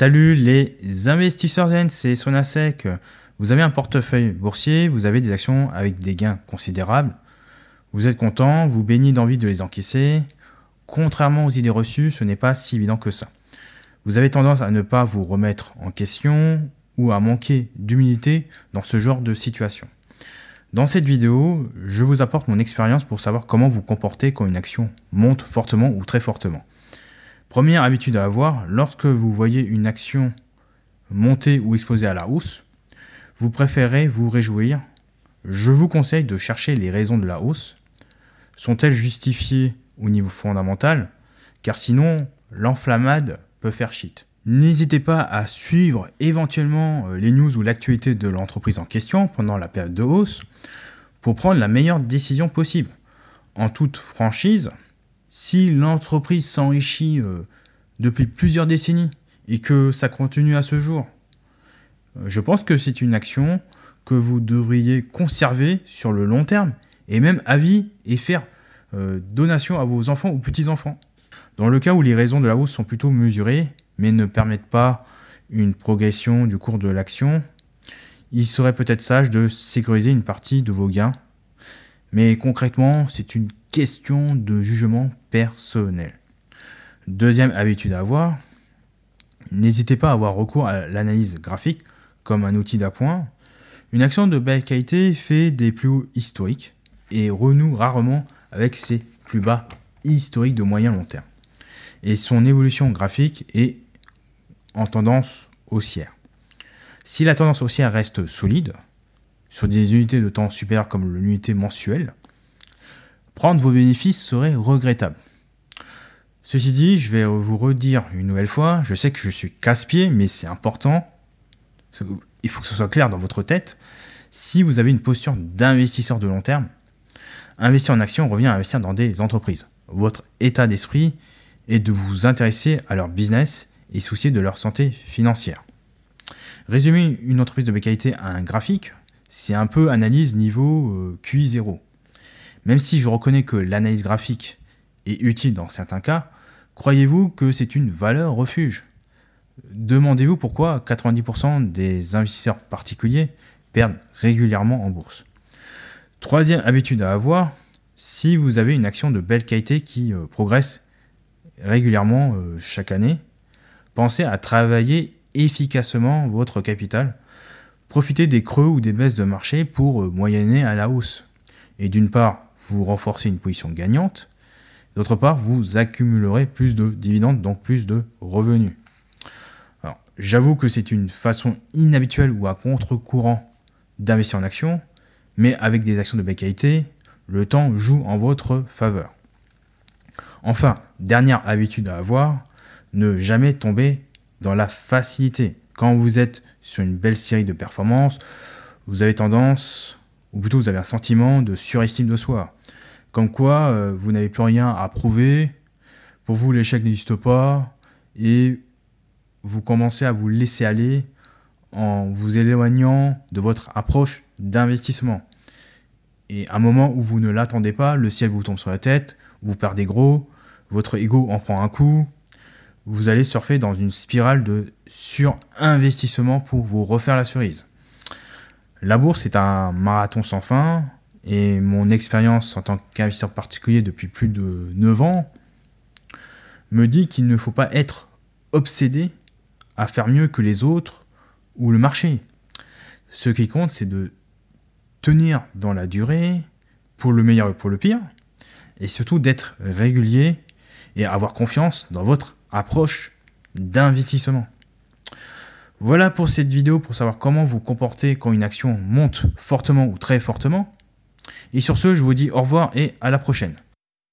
Salut les investisseurs zen, c'est Sonasec. Vous avez un portefeuille boursier, vous avez des actions avec des gains considérables. Vous êtes content, vous baignez d'envie de les encaisser. Contrairement aux idées reçues, ce n'est pas si évident que ça. Vous avez tendance à ne pas vous remettre en question ou à manquer d'humilité dans ce genre de situation. Dans cette vidéo, je vous apporte mon expérience pour savoir comment vous comporter quand une action monte fortement ou très fortement. Première habitude à avoir, lorsque vous voyez une action monter ou exploser à la hausse, vous préférez vous réjouir. Je vous conseille de chercher les raisons de la hausse. Sont-elles justifiées au niveau fondamental? Car sinon, l'enflammade peut faire shit. N'hésitez pas à suivre éventuellement euh, les news ou l'actualité de l'entreprise en question pendant la période de hausse pour prendre la meilleure décision possible. En toute franchise, si l'entreprise s'enrichit euh, depuis plusieurs décennies et que ça continue à ce jour, euh, je pense que c'est une action que vous devriez conserver sur le long terme et même à vie et faire euh, donation à vos enfants ou petits-enfants. Dans le cas où les raisons de la hausse sont plutôt mesurées mais ne permettent pas une progression du cours de l'action, il serait peut-être sage de sécuriser une partie de vos gains. Mais concrètement, c'est une question de jugement personnel. Deuxième habitude à avoir, n'hésitez pas à avoir recours à l'analyse graphique comme un outil d'appoint. Une action de belle qualité fait des plus hauts historiques et renoue rarement avec ses plus bas historiques de moyen long terme. Et son évolution graphique est en tendance haussière. Si la tendance haussière reste solide, sur des unités de temps supérieures comme l'unité mensuelle, prendre vos bénéfices serait regrettable. Ceci dit, je vais vous redire une nouvelle fois, je sais que je suis casse-pied, mais c'est important, il faut que ce soit clair dans votre tête, si vous avez une posture d'investisseur de long terme, investir en action revient à investir dans des entreprises. Votre état d'esprit est de vous intéresser à leur business et soucier de leur santé financière. Résumer une entreprise de qualité à un graphique, c'est un peu analyse niveau euh, QI0. Même si je reconnais que l'analyse graphique est utile dans certains cas, croyez-vous que c'est une valeur refuge? Demandez-vous pourquoi 90% des investisseurs particuliers perdent régulièrement en bourse? Troisième habitude à avoir, si vous avez une action de belle qualité qui euh, progresse régulièrement euh, chaque année, pensez à travailler efficacement votre capital. Profitez des creux ou des baisses de marché pour euh, moyenner à la hausse. Et d'une part, vous renforcez une position gagnante. D'autre part, vous accumulerez plus de dividendes, donc plus de revenus. J'avoue que c'est une façon inhabituelle ou à contre-courant d'investir en actions, mais avec des actions de belle qualité, le temps joue en votre faveur. Enfin, dernière habitude à avoir, ne jamais tomber dans la facilité. Quand vous êtes sur une belle série de performances, vous avez tendance ou plutôt vous avez un sentiment de surestime de soi. Comme quoi, euh, vous n'avez plus rien à prouver, pour vous l'échec n'existe pas, et vous commencez à vous laisser aller en vous éloignant de votre approche d'investissement. Et à un moment où vous ne l'attendez pas, le ciel vous tombe sur la tête, vous perdez gros, votre ego en prend un coup, vous allez surfer dans une spirale de surinvestissement pour vous refaire la cerise. La bourse est un marathon sans fin et mon expérience en tant qu'investisseur particulier depuis plus de 9 ans me dit qu'il ne faut pas être obsédé à faire mieux que les autres ou le marché. Ce qui compte, c'est de tenir dans la durée, pour le meilleur et pour le pire, et surtout d'être régulier et avoir confiance dans votre approche d'investissement. Voilà pour cette vidéo pour savoir comment vous comporter quand une action monte fortement ou très fortement. Et sur ce, je vous dis au revoir et à la prochaine.